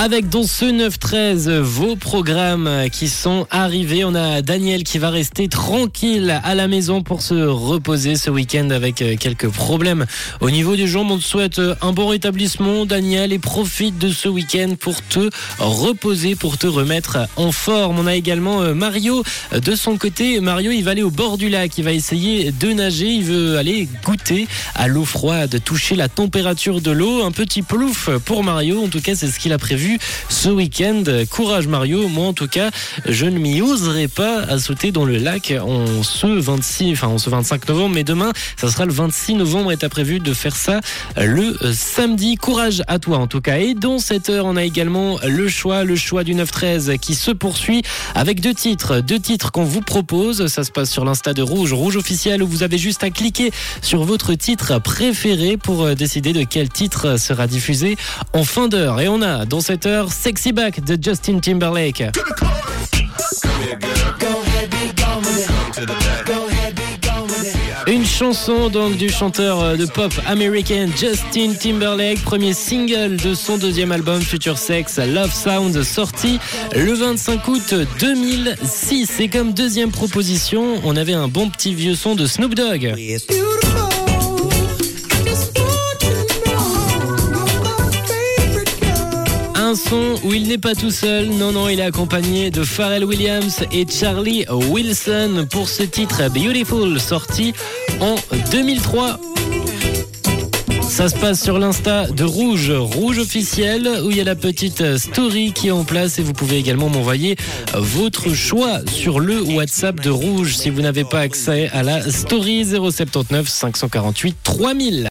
Avec dans ce 9-13 vos programmes qui sont arrivés. On a Daniel qui va rester tranquille à la maison pour se reposer ce week-end avec euh, quelques problèmes au niveau des jambes. On te souhaite euh, un bon rétablissement, Daniel, et profite de ce week-end pour te reposer, pour te remettre en forme. On a également euh, Mario de son côté. Mario, il va aller au bord du lac. Il va essayer de nager. Il veut aller goûter à l'eau froide, toucher la température de l'eau. Un petit plouf pour Mario. En tout cas, c'est ce qu'il a prévu ce week-end. Courage Mario, moi en tout cas, je ne m'y oserai pas à sauter dans le lac en ce 26, enfin en ce 25 novembre, mais demain, ça sera le 26 novembre et t'as prévu de faire ça le samedi. Courage à toi en tout cas. Et dans cette heure, on a également le choix, le choix du 9-13 qui se poursuit avec deux titres, deux titres qu'on vous propose. Ça se passe sur l'insta de Rouge, Rouge officiel, où vous avez juste à cliquer sur votre titre préféré pour décider de quel titre sera diffusé en fin d'heure. Et on a dans cette Sexy Back de Justin Timberlake. Une chanson donc du chanteur de pop américain Justin Timberlake, premier single de son deuxième album Future Sex Love Sound sorti le 25 août 2006. Et comme deuxième proposition, on avait un bon petit vieux son de Snoop Dogg. Un son où il n'est pas tout seul. Non, non, il est accompagné de Pharrell Williams et Charlie Wilson pour ce titre Beautiful sorti en 2003. Ça se passe sur l'insta de Rouge, Rouge officiel, où il y a la petite story qui est en place et vous pouvez également m'envoyer votre choix sur le WhatsApp de Rouge si vous n'avez pas accès à la story 079 548 3000.